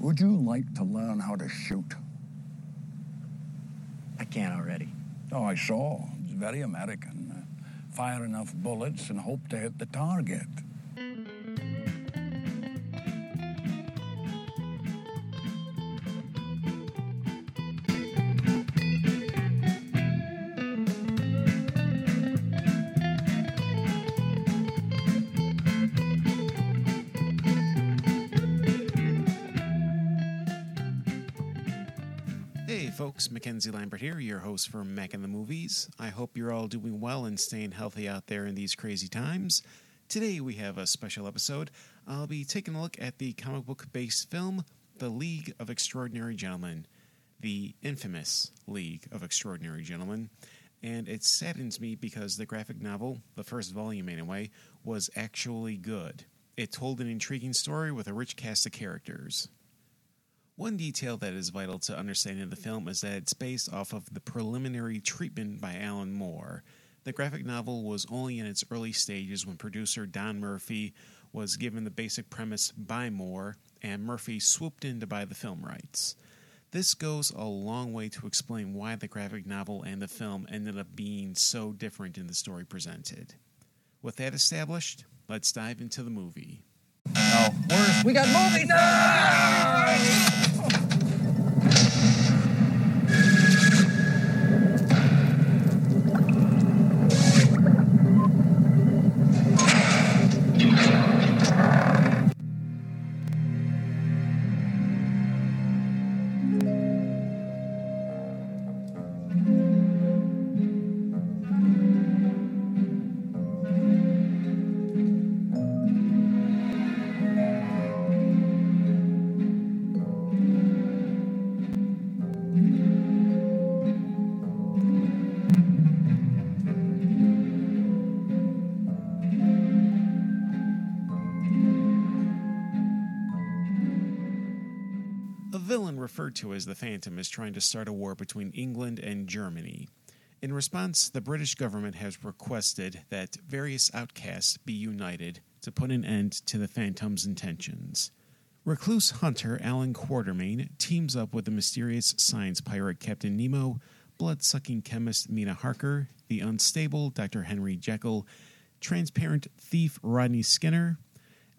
Would you like to learn how to shoot? I can't already. Oh, I saw. It's very American. Fire enough bullets and hope to hit the target. Hey folks, Mackenzie Lambert here, your host for Mac in the Movies. I hope you're all doing well and staying healthy out there in these crazy times. Today we have a special episode. I'll be taking a look at the comic book based film, The League of Extraordinary Gentlemen, the infamous League of Extraordinary Gentlemen. And it saddens me because the graphic novel, the first volume anyway, was actually good. It told an intriguing story with a rich cast of characters. One detail that is vital to understanding the film is that it's based off of the preliminary treatment by Alan Moore. The graphic novel was only in its early stages when producer Don Murphy was given the basic premise by Moore, and Murphy swooped in to buy the film rights. This goes a long way to explain why the graphic novel and the film ended up being so different in the story presented. With that established, let's dive into the movie. We got movie night! Ah! To as the Phantom is trying to start a war between England and Germany. In response, the British government has requested that various outcasts be united to put an end to the Phantom's intentions. Recluse hunter Alan Quartermain teams up with the mysterious science pirate Captain Nemo, blood sucking chemist Mina Harker, the unstable Dr. Henry Jekyll, transparent thief Rodney Skinner,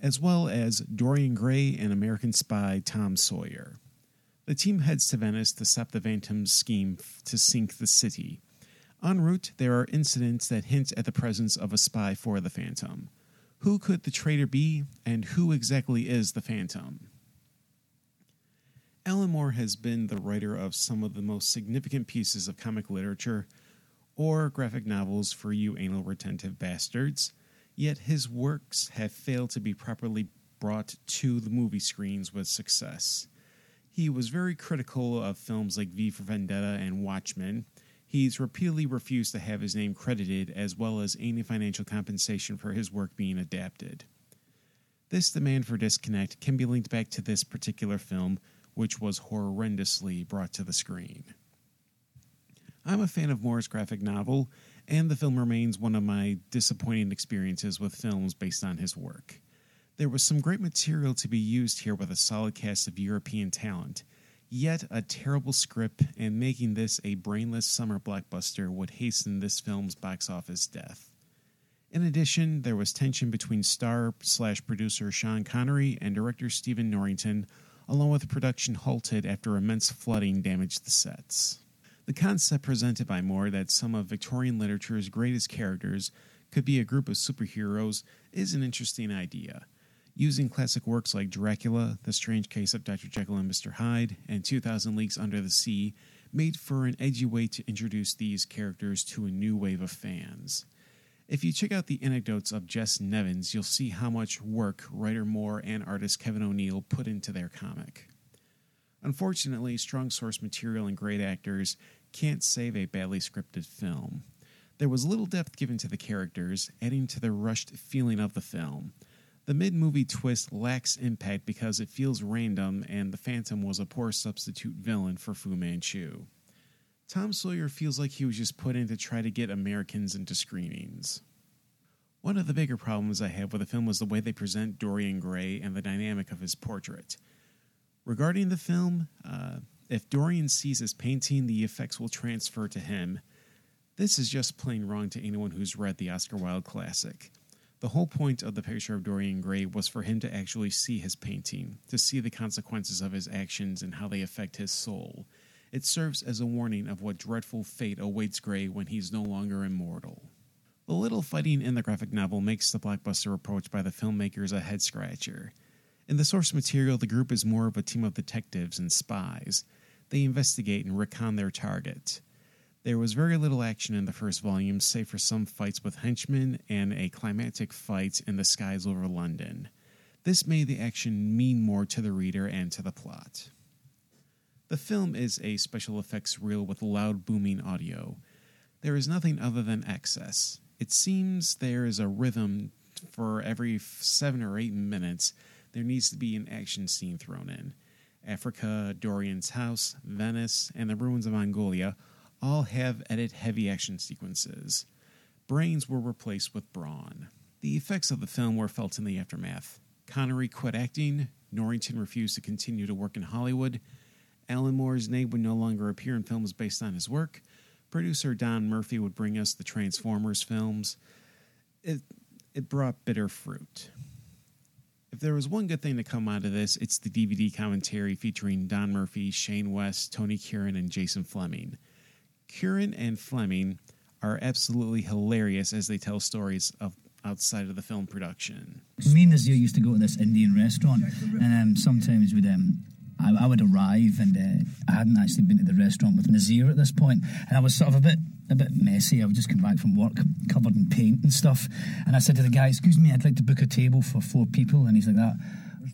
as well as Dorian Gray and American spy Tom Sawyer. The team heads to Venice to stop the Phantom's scheme to sink the city. En route, there are incidents that hint at the presence of a spy for the Phantom. Who could the traitor be, and who exactly is the Phantom? Alan Moore has been the writer of some of the most significant pieces of comic literature or graphic novels for you anal retentive bastards, yet his works have failed to be properly brought to the movie screens with success. He was very critical of films like V for Vendetta and Watchmen. He's repeatedly refused to have his name credited, as well as any financial compensation for his work being adapted. This demand for disconnect can be linked back to this particular film, which was horrendously brought to the screen. I'm a fan of Moore's graphic novel, and the film remains one of my disappointing experiences with films based on his work. There was some great material to be used here with a solid cast of European talent, yet a terrible script, and making this a brainless summer blockbuster would hasten this film's box office death. In addition, there was tension between star slash producer Sean Connery and director Stephen Norrington, along with production halted after immense flooding damaged the sets. The concept presented by Moore that some of Victorian literature's greatest characters could be a group of superheroes is an interesting idea. Using classic works like Dracula, The Strange Case of Dr. Jekyll and Mr. Hyde, and 2000 Leagues Under the Sea made for an edgy way to introduce these characters to a new wave of fans. If you check out the anecdotes of Jess Nevins, you'll see how much work writer Moore and artist Kevin O'Neill put into their comic. Unfortunately, strong source material and great actors can't save a badly scripted film. There was little depth given to the characters, adding to the rushed feeling of the film. The mid movie twist lacks impact because it feels random, and the Phantom was a poor substitute villain for Fu Manchu. Tom Sawyer feels like he was just put in to try to get Americans into screenings. One of the bigger problems I have with the film was the way they present Dorian Gray and the dynamic of his portrait. Regarding the film, uh, if Dorian sees his painting, the effects will transfer to him. This is just plain wrong to anyone who's read the Oscar Wilde classic. The whole point of the picture of Dorian Gray was for him to actually see his painting, to see the consequences of his actions and how they affect his soul. It serves as a warning of what dreadful fate awaits Gray when he's no longer immortal. The little fighting in the graphic novel makes the blockbuster approach by the filmmakers a head scratcher. In the source material, the group is more of a team of detectives and spies. They investigate and recon their target. There was very little action in the first volume, save for some fights with henchmen and a climactic fight in the skies over London. This made the action mean more to the reader and to the plot. The film is a special effects reel with loud booming audio. There is nothing other than excess. It seems there is a rhythm for every seven or eight minutes, there needs to be an action scene thrown in. Africa, Dorian's house, Venice, and the ruins of Mongolia all have edit heavy action sequences. Brains were replaced with brawn. The effects of the film were felt in the aftermath. Connery quit acting, Norrington refused to continue to work in Hollywood, Alan Moore's name would no longer appear in films based on his work, producer Don Murphy would bring us the Transformers films. It, it brought bitter fruit. If there was one good thing to come out of this, it's the DVD commentary featuring Don Murphy, Shane West, Tony Curran, and Jason Flemyng. Curran and Flemyng are absolutely hilarious as they tell stories of outside of the film production. Me and Naseer used to go to this Indian restaurant, and um, sometimes we'd um, I, I, would arrive, and uh, I hadn't actually been to the restaurant with Naseer at this point, and I was sort of a bit a bit messy. I was just come back from work, covered in paint and stuff, and I said to the guy, "Excuse me, I'd like to book a table for four people," and he's like that.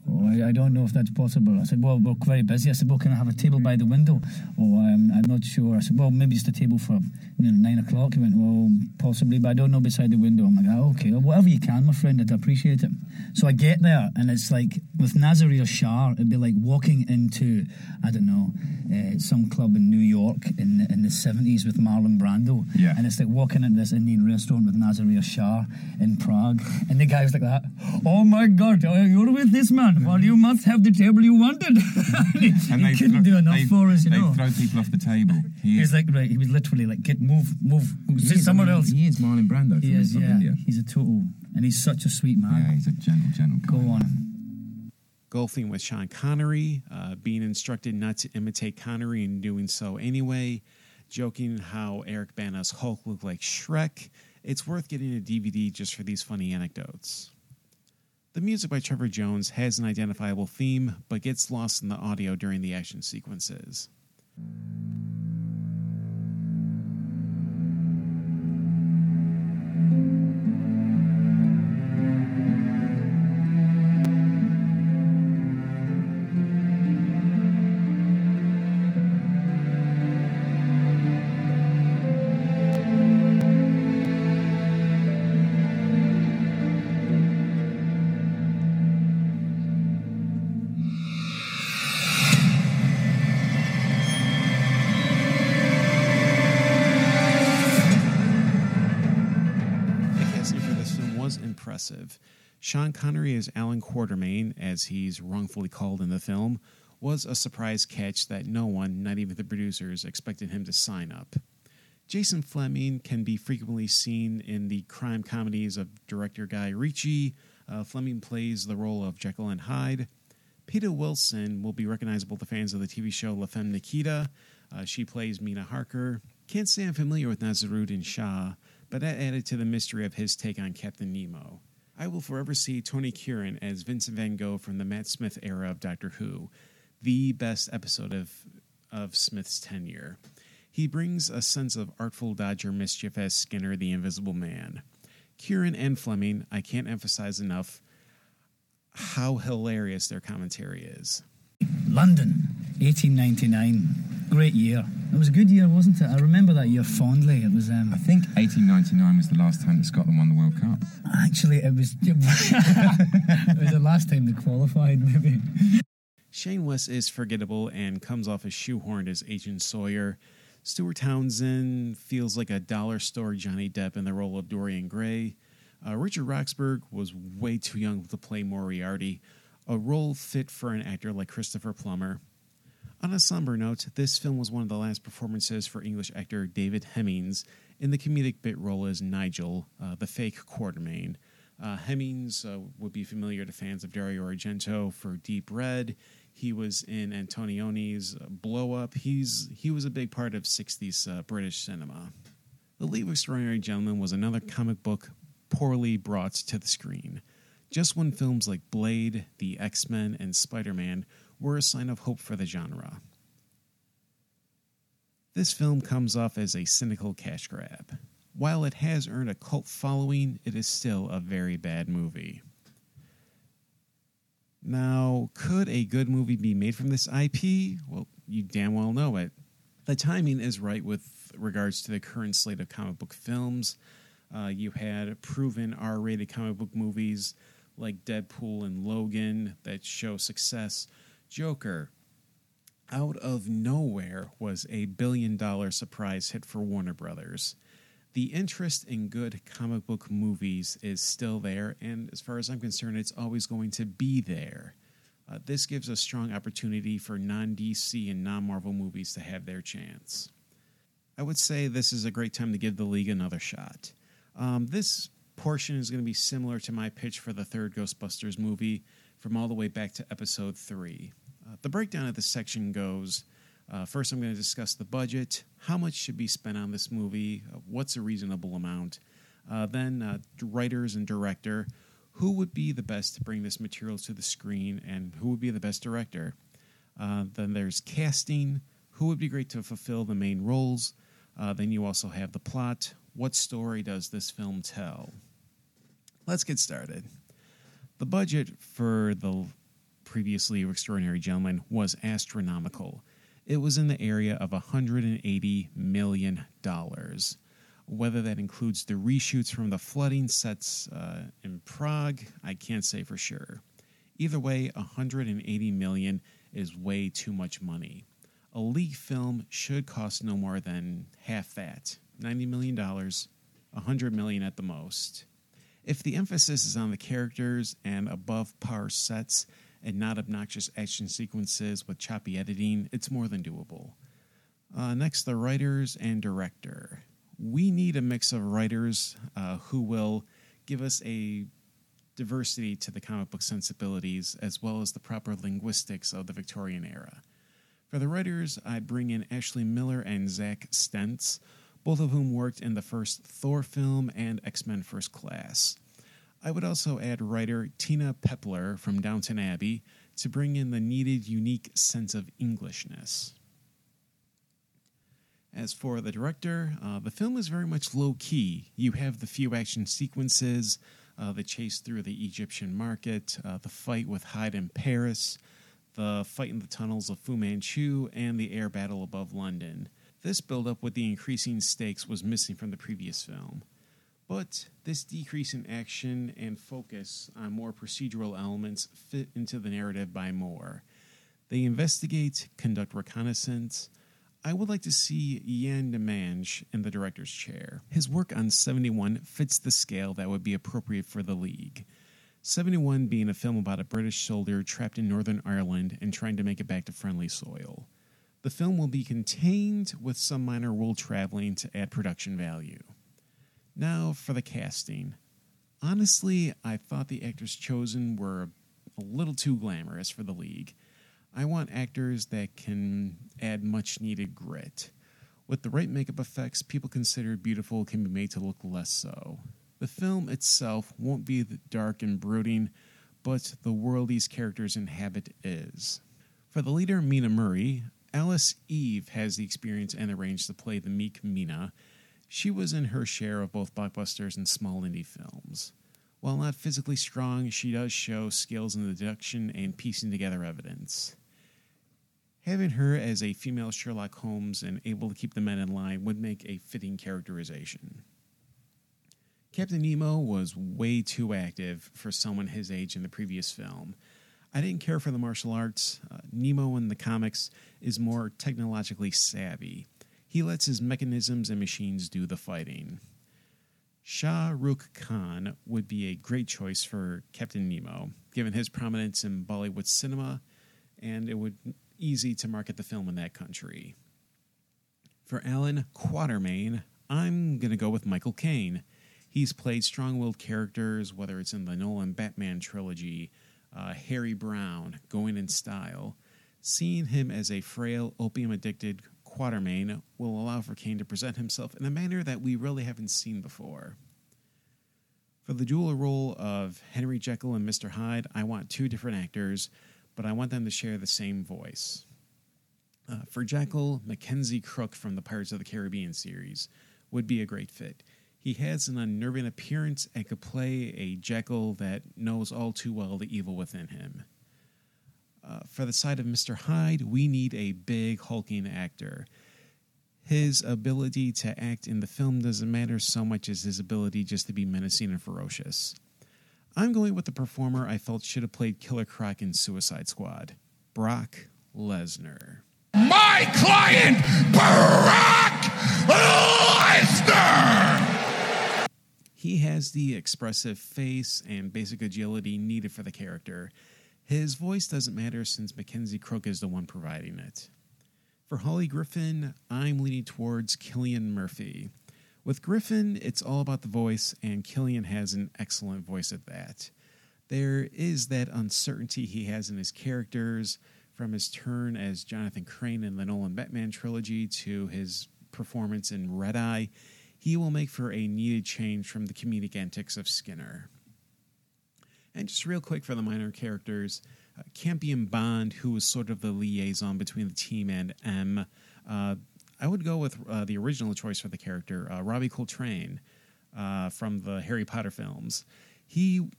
Oh, I, I, don't know if that's possible. I said, well, we're very busy. I said, well, can I have a table by the window? Oh, um, I'm not sure. I said, well, maybe just a table for you know, nine o'clock. He went, well, possibly, but I don't know beside the window. I'm like, oh, okay, well, whatever you can, my friend, I'd appreciate it. So I get there, and it's like with Naseer Shah, it'd be like walking into, I don't know, uh, some club in New York in in the 70s with Marlon Brando. Yeah. And it's like walking into this Indian restaurant with Naseer Shah in Prague, and the guy was like that. Oh my God, you're with this man. Well, you must have the table you wanted. he, and he couldn't do enough for us, you they know. throw people off the table. He He's like, right, he was literally like, get, move, move, sit somewhere else. He is Marlon Brando he is, yeah. India. He's a total, and he's such a sweet man. Yeah, he's a gentle, gentle guy. Go on. Golfing with Sean Connery, uh, being instructed not to imitate Connery and doing so anyway, joking how Eric Bana's Hulk looked like Shrek. It's worth getting a DVD just for these funny anecdotes. The music by Trevor Jones has an identifiable theme, but gets lost in the audio during the action sequences. Sean Connery as Alan Quatermain, as he's wrongfully called in the film, was a surprise catch that no one, not even the producers, expected him to sign up. Jason Flemyng can be frequently seen in the crime comedies of director Guy Ritchie. Uh, Flemyng plays the role of Jekyll and Hyde. Peta Wilson will be recognizable to fans of the TV show La Femme Nikita. Uh, she plays Mina Harker. Can't say I'm familiar with Naseeruddin Shah, but that added to the mystery of his take on Captain Nemo. I will forever see Tony Curran as Vincent Van Gogh from the Matt Smith era of Doctor Who, the best episode of, of Smith's tenure. He brings a sense of artful dodger mischief as Skinner the Invisible Man. Curran and Flemyng, I can't emphasize enough how hilarious their commentary is. London, 1899. Great year. It was a good year, wasn't it? I remember that year fondly. It was. Um, I think 1899 was the last time that Scotland won the World Cup. Actually, it was. it was the last time they qualified, maybe. Shane West is forgettable and comes off as shoehorned as Agent Sawyer. Stuart Townsend feels like a dollar store Johnny Depp in the role of Dorian Gray. Uh, Richard Roxburgh was way too young to play Moriarty. a role fit for an actor like Christopher Plummer. On a somber note, this film was one of the last performances for English actor David Hemmings in the comedic bit role as Nigel, uh, the fake Quartermain. Uh, Hemmings uh, would be familiar to fans of Dario Argento for Deep Red. He was in Antonioni's Blow Up. He's he was a big part of '60s uh, British cinema. The League of Extraordinary Gentlemen was another comic book poorly brought to the screen. Just when films like Blade, The X Men, and Spider Man were a sign of hope for the genre. This film comes off as a cynical cash grab. While it has earned a cult following, it is still a very bad movie. Now, could a good movie be made from this IP? Well, you damn well know it. The timing is right with regards to the current slate of comic book films. Uh, you had proven R rated comic book movies like Deadpool and Logan that show success. Joker, out of nowhere, was a billion dollar surprise hit for Warner Brothers. The interest in good comic book movies is still there, and as far as I'm concerned, it's always going to be there. Uh, this gives a strong opportunity for non DC and non Marvel movies to have their chance. I would say this is a great time to give the league another shot. Um, this portion is going to be similar to my pitch for the third Ghostbusters movie from all the way back to episode three. Uh, the breakdown of this section goes uh, first, I'm going to discuss the budget, how much should be spent on this movie, uh, what's a reasonable amount. Uh, then, uh, writers and director, who would be the best to bring this material to the screen, and who would be the best director. Uh, then there's casting, who would be great to fulfill the main roles. Then you also have the plot. What story does this film tell? Let's get started. The budget for the previously Extraordinary Gentleman was astronomical. It was in the area of $180 million. Whether that includes the reshoots from the flooding sets uh, in Prague, I can't say for sure. Either way, 180 million is way too much money. A league film should cost no more than half that, 90 million dollars, 100 million at the most. If the emphasis is on the characters and above par sets and not obnoxious action sequences with choppy editing, it's more than doable. Uh, next, the writers and director. We need a mix of writers uh, who will give us a diversity to the comic book sensibilities as well as the proper linguistics of the Victorian era. For the writers, I bring in Ashley Miller and Zack Stentz, both of whom worked in the first Thor film and X Men First Class. I would also add writer Tina Pepler from Downton Abbey to bring in the needed unique sense of Englishness. As for the director, uh, the film is very much low key. You have the few action sequences, uh, the chase through the Egyptian market, uh, the fight with Hyde in Paris, the fight in the tunnels of Fu Manchu, and the air battle above London. This buildup with the increasing stakes was missing from the previous film. But this decrease in action and focus on more procedural elements fit into the narrative by Moore. They investigate, conduct reconnaissance. I would like to see Yann Demange in the director's chair. His work on 71 fits the scale that would be appropriate for the league. 71 being a film about a British soldier trapped in Northern Ireland and trying to make it back to friendly soil. The film will be contained with some minor world traveling to add production value. Now for the casting. Honestly, I thought the actors chosen were a little too glamorous for the league. I want actors that can add much needed grit. With the right makeup effects, people considered beautiful can be made to look less so. The film itself won't be dark and brooding, but the world these characters inhabit is. For the leader, Mina Murray, Alice Eve has the experience and the range to play the meek Mina, she was in her share of both blockbusters and small indie films. While not physically strong, she does show skills in the deduction and piecing together evidence. Having her as a female Sherlock Holmes and able to keep the men in line would make a fitting characterization. Captain Nemo was way too active for someone his age in the previous film. I didn't care for the martial arts. Nemo in the comics is more technologically savvy. He lets his mechanisms and machines do the fighting. Shah Rukh Khan would be a great choice for Captain Nemo, given his prominence in Bollywood cinema, and it would be easy to market the film in that country. For Alan Quatermain, I'm going to go with Michael Caine. He's played strong willed characters, whether it's in the Nolan Batman trilogy, uh, Harry Brown, Going in Style. Seeing him as a frail, opium addicted Quatermain will allow for Caine to present himself in a manner that we really haven't seen before. For the dual role of Henry Jekyll and Mr. Hyde, I want two different actors, but I want them to share the same voice. Uh, for Jekyll, Mackenzie Crook from the Pirates of the Caribbean series would be a great fit. He has an unnerving appearance and could play a Jekyll that knows all too well the evil within him. Uh, for the side of Mr. Hyde, we need a big, hulking actor. His ability to act in the film doesn't matter so much as his ability just to be menacing and ferocious. I'm going with the performer I felt should have played Killer Croc in Suicide Squad Brock Lesnar. My client, Brock Lesnar! He has the expressive face and basic agility needed for the character. His voice doesn't matter since Mackenzie Crook is the one providing it. For Hawley Griffin, I'm leaning towards Cillian Murphy. With Griffin, it's all about the voice, and Cillian has an excellent voice at that. There is that uncertainty he has in his characters, from his turn as Jonathan Crane in the Nolan Batman trilogy to his performance in Red Eye. He will make for a needed change from the comedic antics of Skinner. And just real quick for the minor characters, uh, Campion Bond, who was sort of the liaison between the team and M. Uh, I would go with uh, the original choice for the character, uh, Robbie Coltrane uh, from the Harry Potter films. He,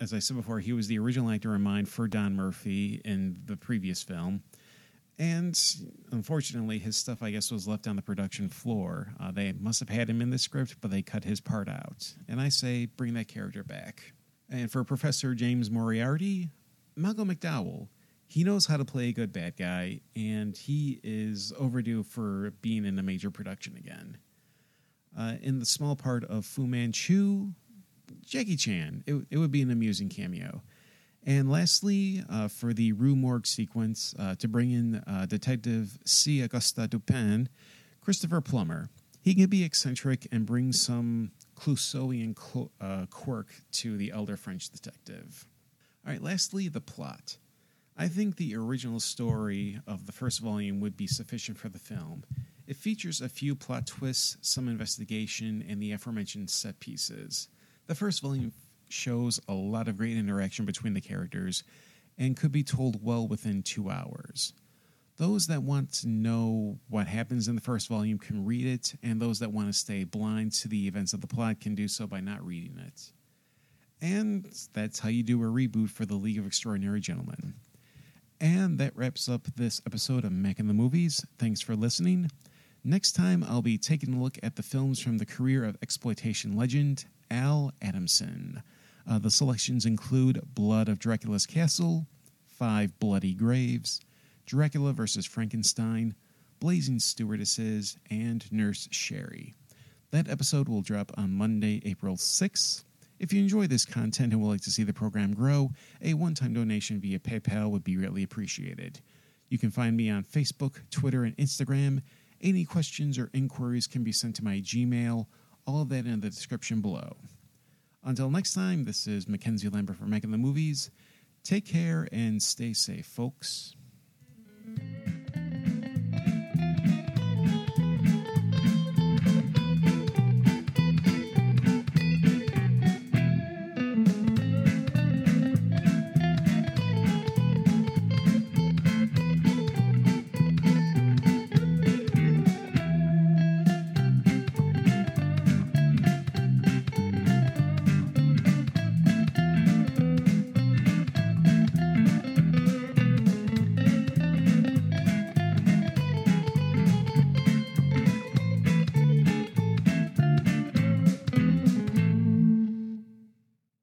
as I said before, he was the original actor in mind for Don Murphy in the previous film. And unfortunately, his stuff, I guess, was left on the production floor. Uh, they must have had him in the script, but they cut his part out. And I say, bring that character back. And for Professor James Moriarty, Malcolm McDowell. He knows how to play a good bad guy, and he is overdue for being in a major production again. Uh, in the small part of Fu Manchu, Jackie Chan. It, it would be an amusing cameo. And lastly, uh, for the Rue Morgue sequence, uh, to bring in uh, Detective C. Auguste Dupin, Christopher Plummer. He can be eccentric and bring some Clouseauian cl- uh, quirk to the elder French detective. All right, lastly, the plot. I think the original story of the first volume would be sufficient for the film. It features a few plot twists, some investigation, and the aforementioned set pieces. The first volume shows a lot of great interaction between the characters and could be told well within two hours. Those that want to know what happens in the first volume can read it, and those that want to stay blind to the events of the plot can do so by not reading it. And that's how you do a reboot for the League of Extraordinary Gentlemen. And that wraps up this episode of Mac in the Movies. Thanks for listening. Next time, I'll be taking a look at the films from the career of exploitation legend Al Adamson. Uh, the selections include Blood of Dracula's Castle, Five Bloody Graves, Dracula vs. Frankenstein, Blazing Stewardesses, and Nurse Sherri. That episode will drop on Monday, April 6th. If you enjoy this content and would like to see the program grow, a one time donation via PayPal would be greatly appreciated. You can find me on Facebook, Twitter, and Instagram. Any questions or inquiries can be sent to my Gmail, all of that in the description below. Until next time, this is Mackenzie Lambert for Mac in the Movies. Take care and stay safe, folks.